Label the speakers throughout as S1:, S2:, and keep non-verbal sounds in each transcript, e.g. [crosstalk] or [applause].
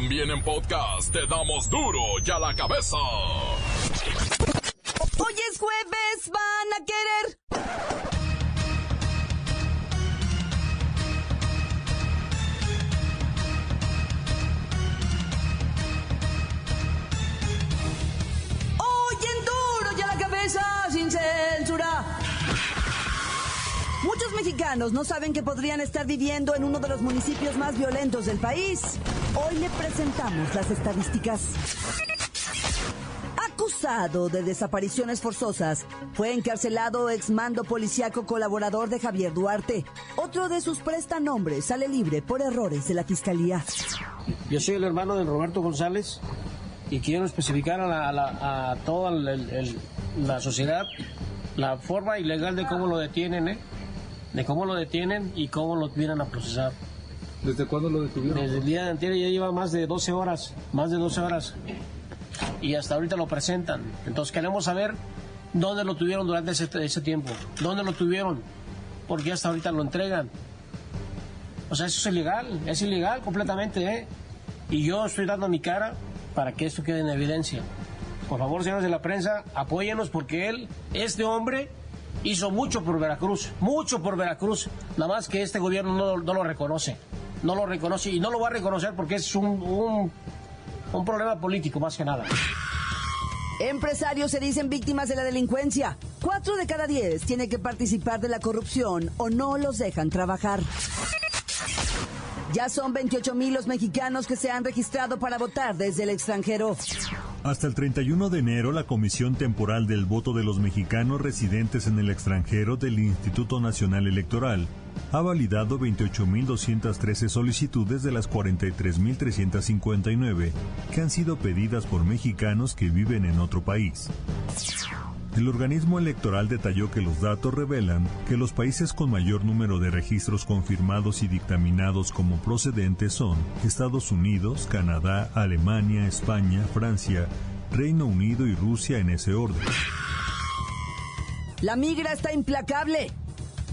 S1: También en podcast te damos duro y a la cabeza.
S2: Hoy es jueves, van a querer. Hoy en duro y a la cabeza, sin censura. Muchos mexicanos no saben que podrían estar viviendo en uno de los municipios más violentos del país. Hoy le presentamos las estadísticas. Acusado de desapariciones forzosas, fue encarcelado ex mando policíaco colaborador de Javier Duarte. Otro de sus prestanombres sale libre por errores de la fiscalía.
S3: Yo soy el hermano de Roberto González y quiero especificar a, la- a la- toda la sociedad la forma ilegal de cómo lo detienen, ¿eh? De cómo lo detienen y cómo lo vienen a procesar.
S4: ¿Desde cuándo lo detuvieron?
S3: Desde el día de anterior ya lleva más de 12 horas, más de 12 horas. Y hasta ahorita lo presentan. Entonces queremos saber dónde lo tuvieron durante ese, ese tiempo. ¿Dónde lo tuvieron? Porque hasta ahorita lo entregan. O sea, eso es ilegal, es ilegal completamente, ¿eh? Y yo estoy dando mi cara para que esto quede en evidencia. Por favor, señores de la prensa, apóyenos porque él, este hombre, hizo mucho por Veracruz, mucho por Veracruz. Nada más que este gobierno no, no lo reconoce, no lo reconoce y no lo va a reconocer porque es un, un, problema político más que nada.
S2: Empresarios se dicen víctimas de la delincuencia. Cuatro de cada diez tiene que participar de la corrupción o no los dejan trabajar. Ya son 28 mil los mexicanos que se han registrado para votar desde el extranjero.
S5: Hasta el 31 de enero, la Comisión Temporal del Voto de los Mexicanos Residentes en el extranjero del Instituto Nacional Electoral ha validado 28.213 solicitudes de las 43.359 que han sido pedidas por mexicanos que viven en otro país. El organismo electoral detalló que los datos revelan que los países con mayor número de registros confirmados y dictaminados como procedentes son Estados Unidos, Canadá, Alemania, España, Francia, Reino Unido y Rusia en ese orden.
S2: La migra está implacable.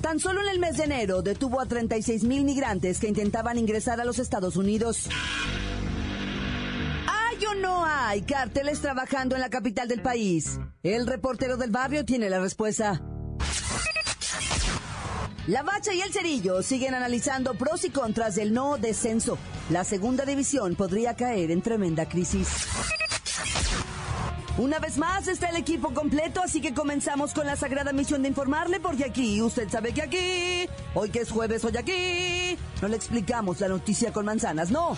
S2: Tan solo en el mes de enero detuvo a 36 mil migrantes que intentaban ingresar a los Estados Unidos. ¿Hay o no hay cárteles trabajando en la capital del país? El reportero del barrio tiene la respuesta. La Bacha y el Cerillo siguen analizando pros y contras del no descenso. La segunda división podría caer en tremenda crisis. Una vez más está el equipo completo, así que comenzamos con la sagrada misión de informarle, porque aquí, usted sabe que aquí, hoy que es jueves, hoy aquí, no le explicamos la noticia con manzanas, no.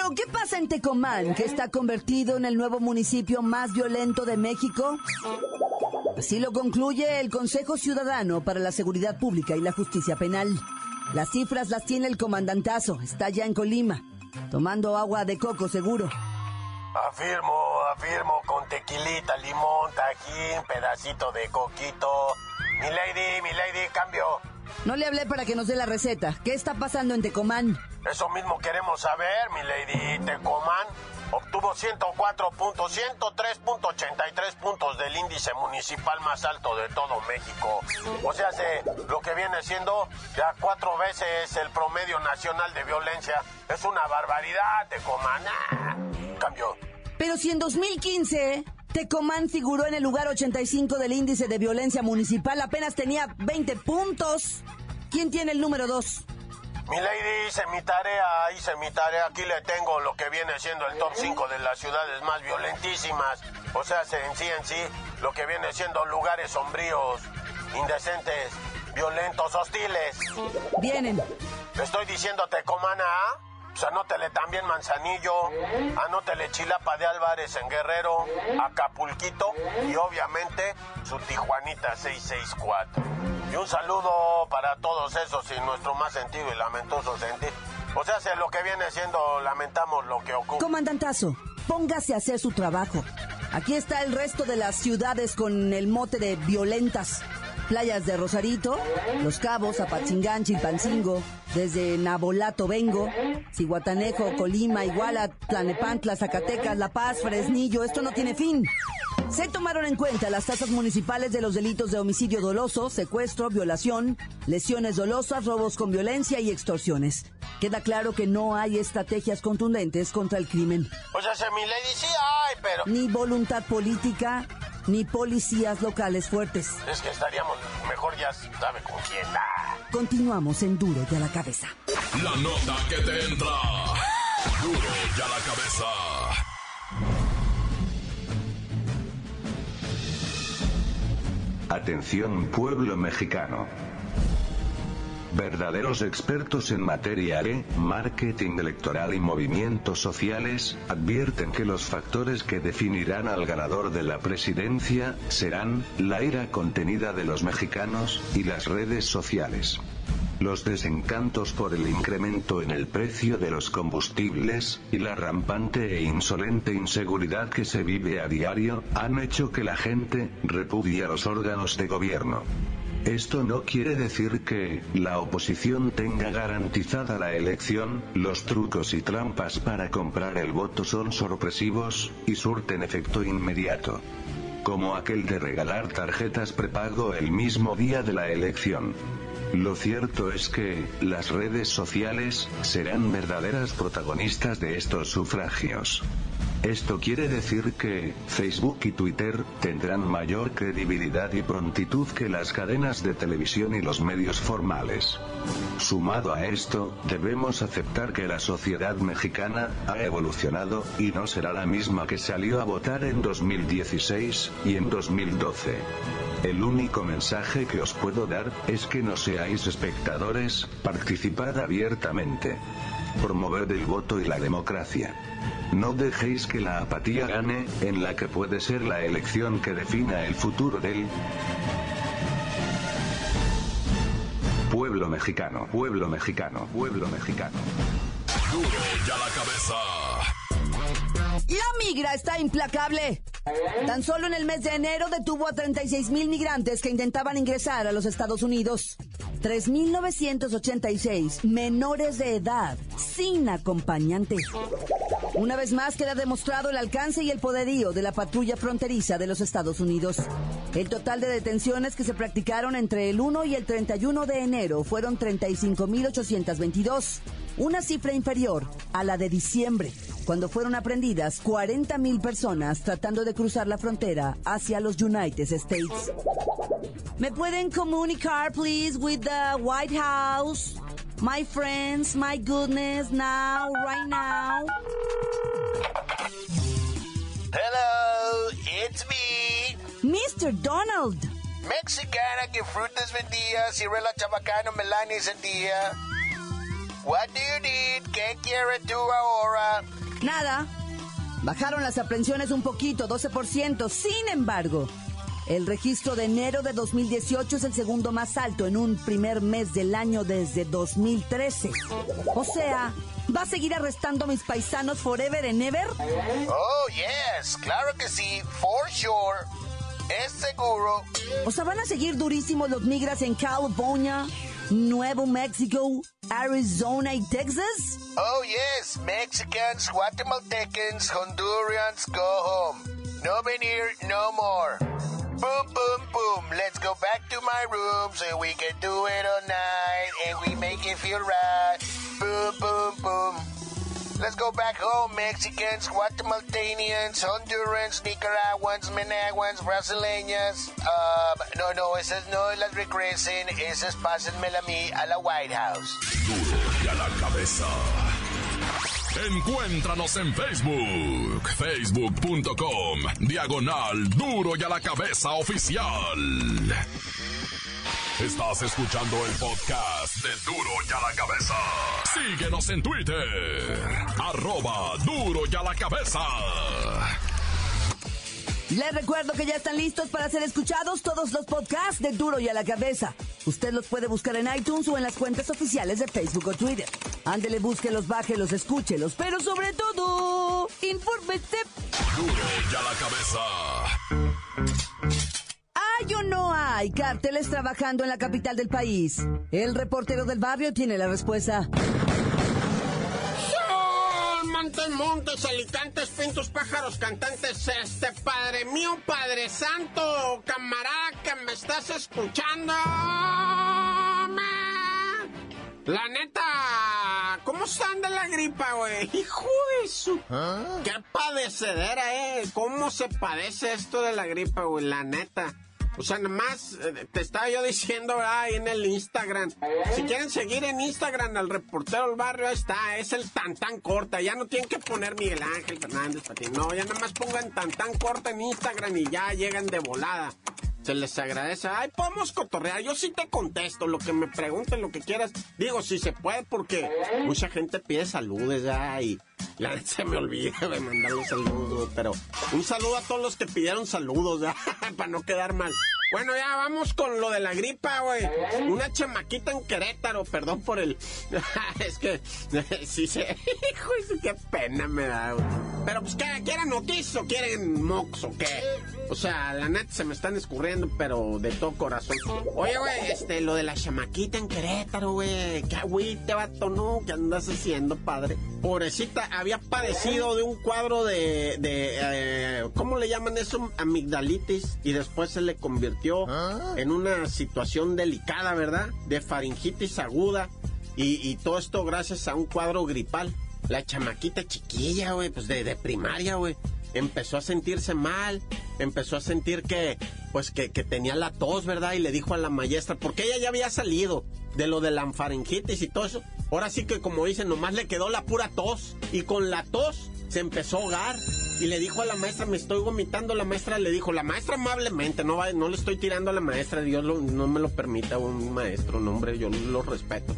S2: Pero, ¿qué pasa en Tecomán, que está convertido en el nuevo municipio más violento de México? Así lo concluye el Consejo Ciudadano para la Seguridad Pública y la Justicia Penal. Las cifras las tiene el comandantazo, está ya en Colima, tomando agua de coco seguro.
S6: Afirmo, afirmo, con tequilita, limón, tajín, pedacito de coquito. Mi lady, mi lady, cambio.
S2: No le hablé para que nos dé la receta. ¿Qué está pasando en Tecomán?
S6: Eso mismo queremos saber, mi lady. Tecomán obtuvo 104.103.83 puntos del índice municipal más alto de todo México. O sea, se, lo que viene siendo ya cuatro veces el promedio nacional de violencia. Es una barbaridad, Tecomán. Ah, Cambio.
S2: Pero si en 2015 Tecomán figuró en el lugar 85 del índice de violencia municipal, apenas tenía 20 puntos. ¿Quién tiene el número 2?
S6: Mi lady, hice mi tarea, hice mi tarea. Aquí le tengo lo que viene siendo el top 5 de las ciudades más violentísimas. O sea, se- en sí, en sí, lo que viene siendo lugares sombríos, indecentes, violentos, hostiles.
S2: Vienen.
S6: Estoy diciendo Tecomana, ¿ah? Pues anótele también Manzanillo, anótele Chilapa de Álvarez en Guerrero, Acapulquito y obviamente su Tijuanita 664. Y un saludo para todos esos sin nuestro más sentido y lamentoso sentir. O sea, si lo que viene siendo lamentamos lo que ocurre.
S2: Comandantazo, póngase a hacer su trabajo. Aquí está el resto de las ciudades con el mote de violentas. Playas de Rosarito, Los Cabos, Apatzingán, Chilpancingo, desde Nabolato Vengo, Cihuatanejo, Colima, Iguala, Tlanepantla, Zacatecas, La Paz, Fresnillo. Esto no tiene fin. Se tomaron en cuenta las tasas municipales de los delitos de homicidio doloso, secuestro, violación, lesiones dolosas, robos con violencia y extorsiones. Queda claro que no hay estrategias contundentes contra el crimen.
S6: O sea, se mi lady sí hay, pero...
S2: Ni voluntad política, ni policías locales fuertes.
S6: Es que estaríamos mejor ya sabe con quién. Ah.
S2: Continuamos en Duro y a la cabeza.
S1: La nota que te entra. Duro y a la cabeza.
S7: Atención pueblo mexicano. Verdaderos expertos en materia de marketing electoral y movimientos sociales advierten que los factores que definirán al ganador de la presidencia serán la ira contenida de los mexicanos y las redes sociales. Los desencantos por el incremento en el precio de los combustibles, y la rampante e insolente inseguridad que se vive a diario, han hecho que la gente repudie a los órganos de gobierno. Esto no quiere decir que la oposición tenga garantizada la elección, los trucos y trampas para comprar el voto son sorpresivos, y surten efecto inmediato. Como aquel de regalar tarjetas prepago el mismo día de la elección. Lo cierto es que, las redes sociales, serán verdaderas protagonistas de estos sufragios. Esto quiere decir que, Facebook y Twitter, tendrán mayor credibilidad y prontitud que las cadenas de televisión y los medios formales. Sumado a esto, debemos aceptar que la sociedad mexicana, ha evolucionado, y no será la misma que salió a votar en 2016, y en 2012. El único mensaje que os puedo dar, es que no seáis espectadores, participad abiertamente. Promover el voto y la democracia. No dejéis que la apatía gane, en la que puede ser la elección que defina el futuro del pueblo mexicano, pueblo mexicano, pueblo mexicano.
S1: Duro y a la cabeza.
S2: La migra está implacable. Tan solo en el mes de enero detuvo a 36 mil migrantes que intentaban ingresar a los Estados Unidos. 3.986 menores de edad sin acompañante. Una vez más queda demostrado el alcance y el poderío de la patrulla fronteriza de los Estados Unidos. El total de detenciones que se practicaron entre el 1 y el 31 de enero fueron 35.822, una cifra inferior a la de diciembre, cuando fueron aprendidas 40.000 personas tratando de cruzar la frontera hacia los United States. ¿Me pueden comunicar, please, with the White House? My friends, my goodness, now, right now.
S6: Hello, it's me.
S2: Mr. Donald.
S6: Mexicana que frutas vendía, Cirela Chabacano Melania día. What do you need? ¿Qué quieres tú ahora?
S2: Nada. Bajaron las aprehensiones un poquito, 12%. Sin embargo, el registro de enero de 2018 es el segundo más alto en un primer mes del año desde 2013. O sea, ¿va a seguir arrestando a mis paisanos forever and ever?
S6: Oh, yes, claro que sí, for sure. Es seguro.
S2: O sea, ¿van a seguir durísimos los migras en California, Nuevo México, Arizona y Texas?
S6: Oh, yes, Mexicans, Guatemaltecans, Hondurans, go home. No venir, no more. Boom, boom, boom. Let's go back to my room so we can do it all night and we make it feel right. Boom, boom, boom. Let's go back home, Mexicans, Guatemaltanians, Hondurans, Nicaraguans, Managuans, Brasileñas. Um, no, no, esas no las regresen, esas pásenmela a mí a la White House.
S1: Duro y a la cabeza. Encuéntranos en Facebook, facebook.com, diagonal duro y a la cabeza oficial. Estás escuchando el podcast de Duro y a la cabeza. Síguenos en Twitter, arroba duro y a la cabeza.
S2: Les recuerdo que ya están listos para ser escuchados todos los podcasts de Duro y a la Cabeza. Usted los puede buscar en iTunes o en las cuentas oficiales de Facebook o Twitter. Ándele, búsquelos, bájelos, escúchelos, pero sobre todo, infórmese.
S1: Duro y a la cabeza.
S2: ¿Hay cárteles trabajando en la capital del país? El reportero del barrio tiene la respuesta.
S6: Montes, montes, alicantes, pintos, pájaros, cantantes, este Padre mío, Padre Santo, camarada que me estás escuchando. La neta, ¿cómo están de la gripa, güey? Hijo de su... Qué padecedera, eh. ¿Cómo se padece esto de la gripa, güey? La neta. O sea, nomás eh, te estaba yo diciendo ahí en el Instagram. Si quieren seguir en Instagram al reportero del barrio, ahí está. Es el tan tan corta. Ya no tienen que poner Miguel Ángel Fernández para ti. No, ya nada más pongan tan tan corta en Instagram y ya llegan de volada. Se les agradece. Ay, podemos cotorrear. Yo sí te contesto lo que me pregunten, lo que quieras. Digo, si se puede, porque mucha gente pide saludos ya y la neta se me olvida de mandar un saludo. Pero un saludo a todos los que pidieron saludos [laughs] ya, para no quedar mal. Bueno, ya vamos con lo de la gripa, güey. Una chamaquita en Querétaro, perdón por el. [laughs] es que [laughs] sí se. [laughs] Hijo, qué pena me da, güey. Pero pues, ¿qué? ¿Quieren noticias o quieren mox o qué? O sea, la neta se me están escurriendo, pero de todo corazón. Oye, güey, este, lo de la chamaquita en Querétaro, güey. Qué agüite, vato, ¿no? ¿Qué andas haciendo, padre? Pobrecita, había padecido de un cuadro de. de eh, ¿Cómo le llaman eso? Amigdalitis. Y después se le convirtió en una situación delicada, ¿verdad? De faringitis aguda. Y, y todo esto gracias a un cuadro gripal. La chamaquita chiquilla, güey, pues de, de primaria, güey empezó a sentirse mal, empezó a sentir que, pues que, que, tenía la tos, ¿verdad? Y le dijo a la maestra, porque ella ya había salido de lo de la faringitis y todo eso. Ahora sí que como dicen, nomás le quedó la pura tos. Y con la tos se empezó a ahogar. Y le dijo a la maestra, me estoy vomitando. La maestra le dijo, la maestra amablemente, no, va, no le estoy tirando a la maestra, Dios no me lo permita un maestro, no hombre, yo lo respeto.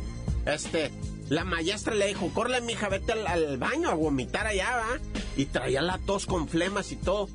S6: Este, la maestra le dijo, corre mija, vete al, baño a vomitar allá, ¿va? Y traía la tos con flemas y todo.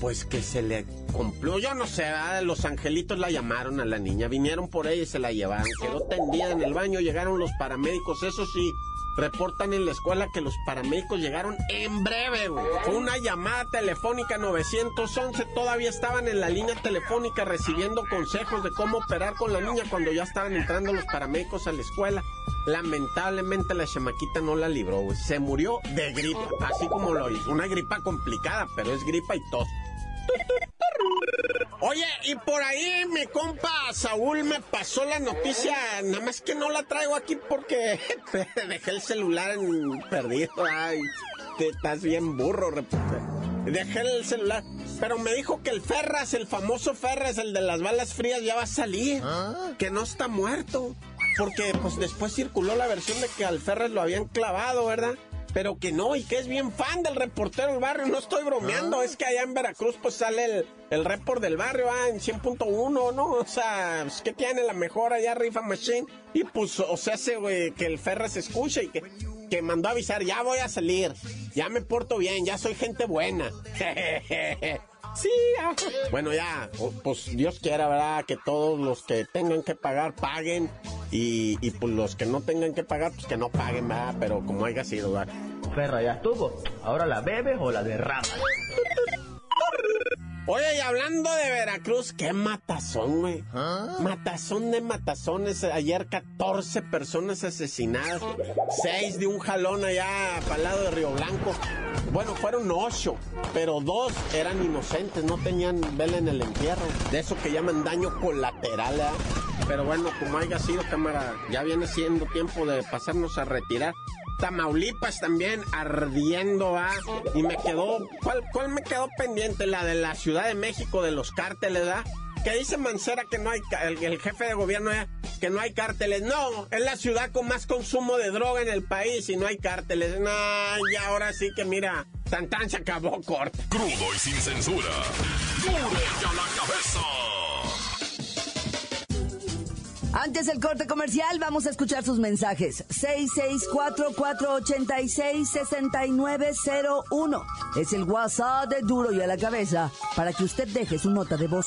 S6: Pues que se le cumplió, yo no sé, los angelitos la llamaron a la niña, vinieron por ella y se la llevaron. Quedó tendida en el baño, llegaron los paramédicos, eso sí, reportan en la escuela que los paramédicos llegaron en breve, güey. Fue una llamada telefónica 911, todavía estaban en la línea telefónica recibiendo consejos de cómo operar con la niña cuando ya estaban entrando los paramédicos a la escuela. Lamentablemente la chamaquita no la libró, güey. Se murió de gripa, así como lo hizo. Una gripa complicada, pero es gripa y tos. Oye, y por ahí mi compa Saúl me pasó la noticia, nada más que no la traigo aquí porque [laughs] dejé el celular en perdido. Ay, te estás bien burro, Dejé el celular, pero me dijo que el Ferras, el famoso Ferras, el de las balas frías, ya va a salir. ¿Ah? Que no está muerto. Porque pues después circuló la versión de que al Ferras lo habían clavado, ¿verdad? Pero que no, y que es bien fan del reportero del barrio, no estoy bromeando, ah. es que allá en Veracruz pues sale el, el report del barrio, ah, en 100.1, ¿no? O sea, pues, que tiene la mejor allá Rifa Machine, y pues, o sea, hace, güey, que el Ferra se escuche y que, que mandó a avisar, ya voy a salir, ya me porto bien, ya soy gente buena. [laughs] Sí, bueno, ya, pues Dios quiera, ¿verdad? Que todos los que tengan que pagar, paguen. Y, y pues los que no tengan que pagar, pues que no paguen, ¿verdad? Pero como haya sido, ¿verdad?
S8: Ferra ya estuvo. Ahora la bebes o la derramas.
S6: Oye, y hablando de Veracruz, qué matazón, güey. ¿Ah? Matazón de matazones. Ayer 14 personas asesinadas. 6 de un jalón allá para el lado de Río Blanco. Bueno, fueron 8, pero dos eran inocentes, no tenían vela en el entierro. De eso que llaman daño colateral, ¿eh? Pero bueno, como haya sido, cámara, ya viene siendo tiempo de pasarnos a retirar. Tamaulipas también ardiendo, ¿va? Y me quedó, ¿cuál, ¿cuál me quedó pendiente? La de la Ciudad de México, de los cárteles, ¿va? Que dice Mancera que no hay, el, jefe de gobierno ya, que no hay cárteles. No, es la ciudad con más consumo de droga en el país y no hay cárteles. No, y ahora sí que mira, tan se acabó corto.
S1: Crudo y sin censura. Duro ya la cabeza.
S2: Antes del corte comercial, vamos a escuchar sus mensajes. 664-486-6901. Es el WhatsApp de Duro y a la cabeza para que usted deje su nota de voz.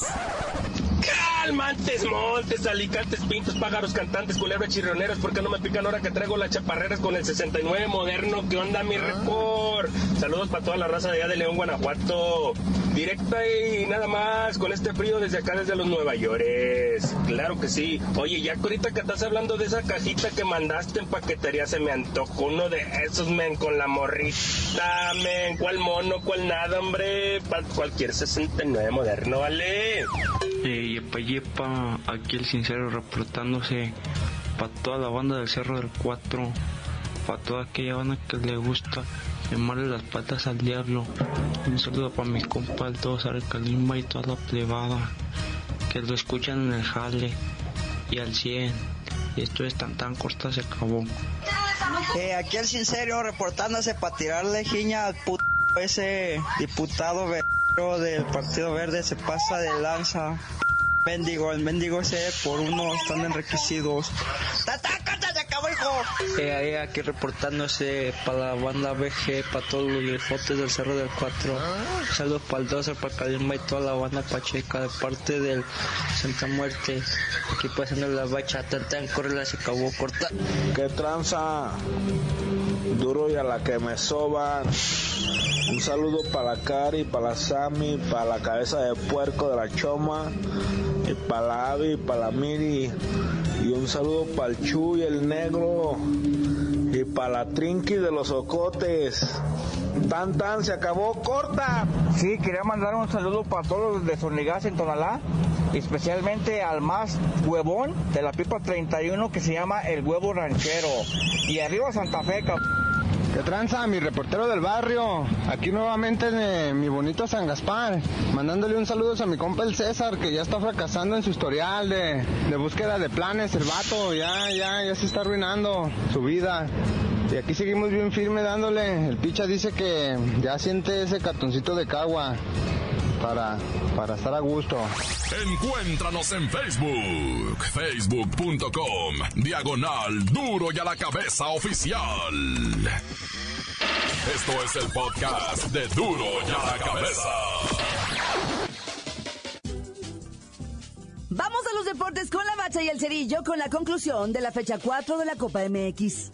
S9: Calmantes, montes, alicantes, pintos, pájaros, cantantes, culebras, chirrioneros, ¿por qué no me pican ahora que traigo las chaparreras con el 69 moderno? ¿Qué onda, mi report? Saludos para toda la raza de allá de León, Guanajuato. Directa y nada más, con este frío desde acá, desde los Nueva York. Claro que sí. Oye, ya ahorita que estás hablando de esa cajita que mandaste en paquetería, se me antojó uno de esos, men, con la morrita, men. ¿Cuál mono, cuál nada, hombre? Para cualquier 69 moderno, ¿vale?
S10: Eh, yepa yepa, aquí el sincero reportándose para toda la banda del Cerro del 4, para toda aquella banda que le gusta llamarle las patas al diablo. Un saludo para mi compa el al Kalimba y toda la plebada que lo escuchan en el jale y al 100. Y esto es tan tan corta, se acabó.
S11: Eh, aquí el sincero reportándose para tirarle giña al puto ese diputado del Partido Verde se pasa de lanza. Mendigo, el mendigo ese por uno están enriquecidos. ¡Tata, se acabó, hijo!
S10: Eh, ahí aquí reportándose para la banda BG, para todos los viejotes del Cerro del 4. Saludos para el 12, para Kalimba y toda la banda Pacheca de parte del Santa Muerte. Aquí pasando la bacha, tan corre se acabó corta.
S12: ¡Qué tranza! Duro y a la que me soban. Un saludo para Cari, para Sami, para la cabeza de puerco de la Choma, y para la Avi, para la Miri. Y un saludo para el Chu y el Negro. Y para la Trinqui de los Ocotes. Tan tan, se acabó, corta.
S13: Sí, quería mandar un saludo para todos los de Sonigas en Tonalá, especialmente al más huevón de la pipa 31 que se llama el huevo ranchero. Y arriba Santa Fe, cabrón.
S14: ¿Qué tranza? Mi reportero del barrio. Aquí nuevamente en mi bonito San Gaspar. Mandándole un saludo a mi compa el César, que ya está fracasando en su historial de, de búsqueda de planes. El vato ya, ya, ya se está arruinando su vida. Y aquí seguimos bien firme dándole. El picha dice que ya siente ese cartoncito de cagua para, para estar a gusto.
S1: Encuéntranos en Facebook, facebook.com, diagonal duro y a la cabeza oficial. Esto es el podcast de duro y a la cabeza.
S2: Vamos a los deportes con la bacha y el cerillo con la conclusión de la fecha 4 de la Copa MX.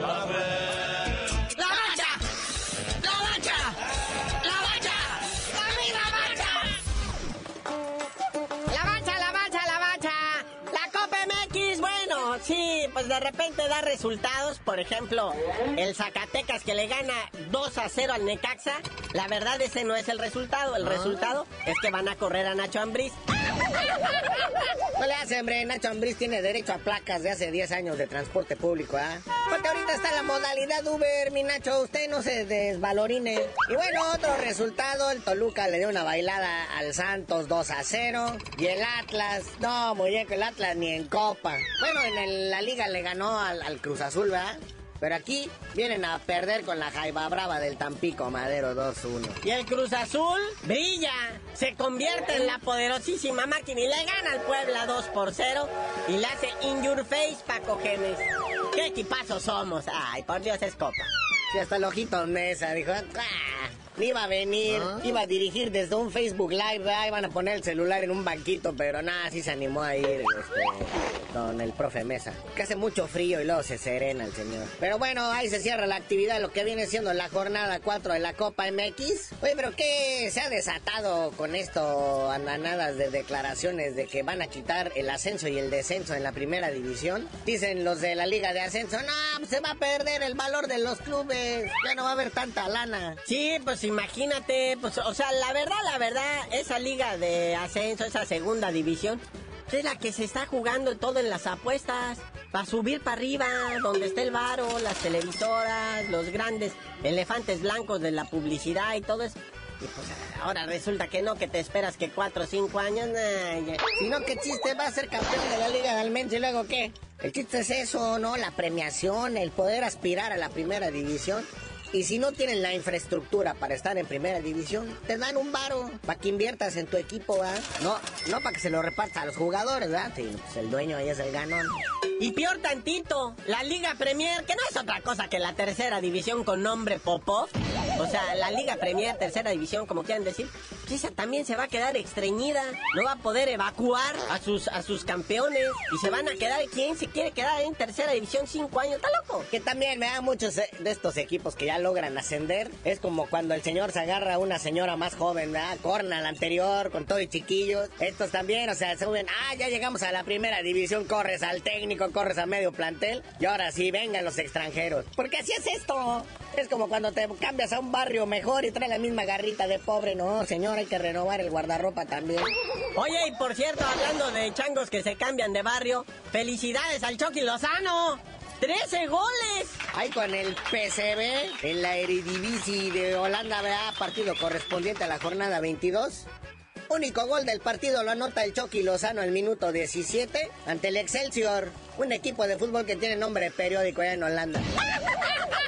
S15: pues de repente da resultados. Por ejemplo, el Zacatecas que le gana 2 a 0 al Necaxa. La verdad, ese no es el resultado. El ah. resultado es que van a correr a Nacho Ambriz. No le hace, hombre. Nacho Ambriz tiene derecho a placas de hace 10 años de transporte público, ¿ah? Porque ahorita está la modalidad Uber, mi Nacho. Usted no se desvalorine. Y bueno, otro resultado. El Toluca le dio una bailada al Santos 2 a 0. Y el Atlas, no, muñeco, el Atlas ni en Copa. Bueno, en la Liga le ganó al, Cruz Azul, ¿verdad? Pero aquí vienen a perder con la Jaiba Brava del Tampico Madero 2-1. Y el Cruz Azul brilla, se convierte en la poderosísima máquina y le gana al Puebla 2 por 0 y le hace in your face Paco Gemes. ¿Qué equipazo somos? Ay, por Dios es copa. Si hasta el ojito Mesa dijo, ¡ah! Iba a venir, ah. iba a dirigir desde un Facebook Live, iban a poner el celular en un banquito, pero nada, sí se animó a ir este, con el profe Mesa. Que hace mucho frío y luego se serena el señor. Pero bueno, ahí se cierra la actividad, lo que viene siendo la jornada 4 de la Copa MX. Oye, pero ¿qué se ha desatado con esto? Andanadas de declaraciones de que van a quitar el ascenso y el descenso en la primera división. Dicen los de la Liga de Ascenso, no, pues se va a perder el valor de los clubes, ya no va a haber tanta lana. Sí, pues sí imagínate, pues, o sea, la verdad, la verdad, esa liga de ascenso, esa segunda división, es la que se está jugando todo en las apuestas. Para subir para arriba, donde está el varo, las televisoras, los grandes elefantes blancos de la publicidad y todo eso. Y pues ahora resulta que no, que te esperas que cuatro o cinco años. Si no, ¿qué chiste va a ser campeón de la Liga de Almense y luego qué? El chiste es eso, ¿no? La premiación, el poder aspirar a la primera división. Y si no tienen la infraestructura para estar en primera división, te dan un varo para que inviertas en tu equipo, ¿verdad? No, no para que se lo repartas a los jugadores, ¿verdad? Sí, pues el dueño ahí es el ganón. Y peor tantito, la Liga Premier, que no es otra cosa que la tercera división con nombre Popov. O sea, la Liga Premier, tercera división, como quieran decir, esa también se va a quedar estreñida. No va a poder evacuar a sus, a sus campeones. Y se van a quedar, ¿quién se quiere quedar en tercera división cinco años? ¿Está loco? Que también me da muchos de estos equipos que ya logran ascender. Es como cuando el señor se agarra a una señora más joven, ¿verdad? Corna la anterior, con todo y chiquillos. Estos también, o sea, se suben, ah, ya llegamos a la primera división, corres al técnico, corres a medio plantel. Y ahora sí, vengan los extranjeros. Porque así es esto. Es como cuando te cambias a un barrio mejor y trae la misma garrita de pobre. No, señor, hay que renovar el guardarropa también. Oye, y por cierto, hablando de changos que se cambian de barrio, felicidades al Chucky Lozano. ¡13 goles! Ahí con el PCB en la Eredivisie de Holanda, ¿verdad? Partido correspondiente a la jornada 22. Único gol del partido lo anota el Chucky Lozano al minuto 17 ante el Excelsior, un equipo de fútbol que tiene nombre periódico allá en Holanda. [laughs]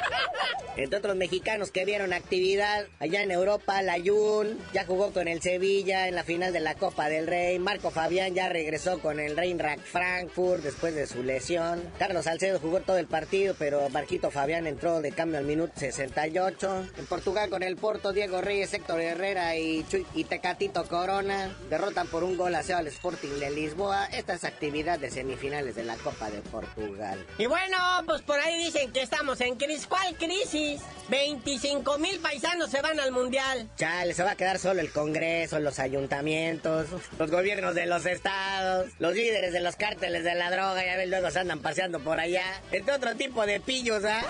S15: Entre otros mexicanos que vieron actividad allá en Europa, Layun ya jugó con el Sevilla en la final de la Copa del Rey. Marco Fabián ya regresó con el Reinrack Frankfurt después de su lesión. Carlos Salcedo jugó todo el partido, pero Marquito Fabián entró de cambio al minuto 68. En Portugal con el Porto, Diego Reyes, Héctor Herrera y, Chuy, y Tecatito Corona derrotan por un gol hacia el Sporting de Lisboa. Esta es actividad de semifinales de la Copa de Portugal. Y bueno, pues por ahí dicen que estamos en crisis. ¿Cuál crisis? 25 mil paisanos se van al mundial. Chale, se va a quedar solo el Congreso, los ayuntamientos, los gobiernos de los estados, los líderes de los cárteles de la droga, ya ven, luego se andan paseando por allá. Entre otro tipo de pillos, ¿ah?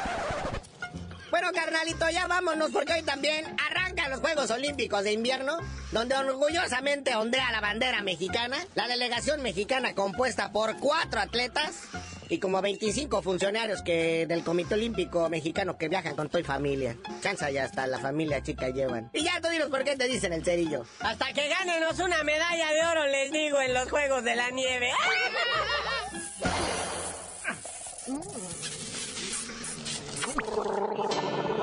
S15: Bueno, carnalito, ya vámonos porque hoy también arrancan los Juegos Olímpicos de Invierno, donde orgullosamente ondea la bandera mexicana, la delegación mexicana compuesta por cuatro atletas y como 25 funcionarios que del Comité Olímpico Mexicano que viajan con toda familia. Chanza ya hasta la familia chica llevan. Y ya tú dinos por qué te dicen el cerillo. Hasta que ganenos una medalla de oro, les digo, en los Juegos de la Nieve.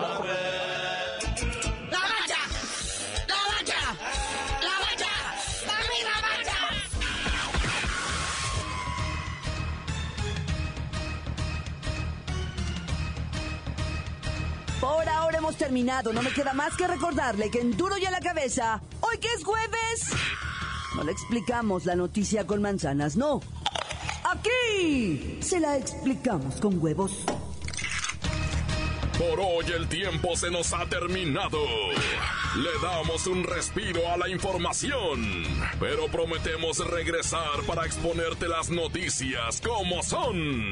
S15: [laughs]
S2: terminado. No me queda más que recordarle que en Duro y a la cabeza, hoy que es jueves, no le explicamos la noticia con manzanas, no. Aquí se la explicamos con huevos.
S1: Por hoy el tiempo se nos ha terminado. Le damos un respiro a la información, pero prometemos regresar para exponerte las noticias como son.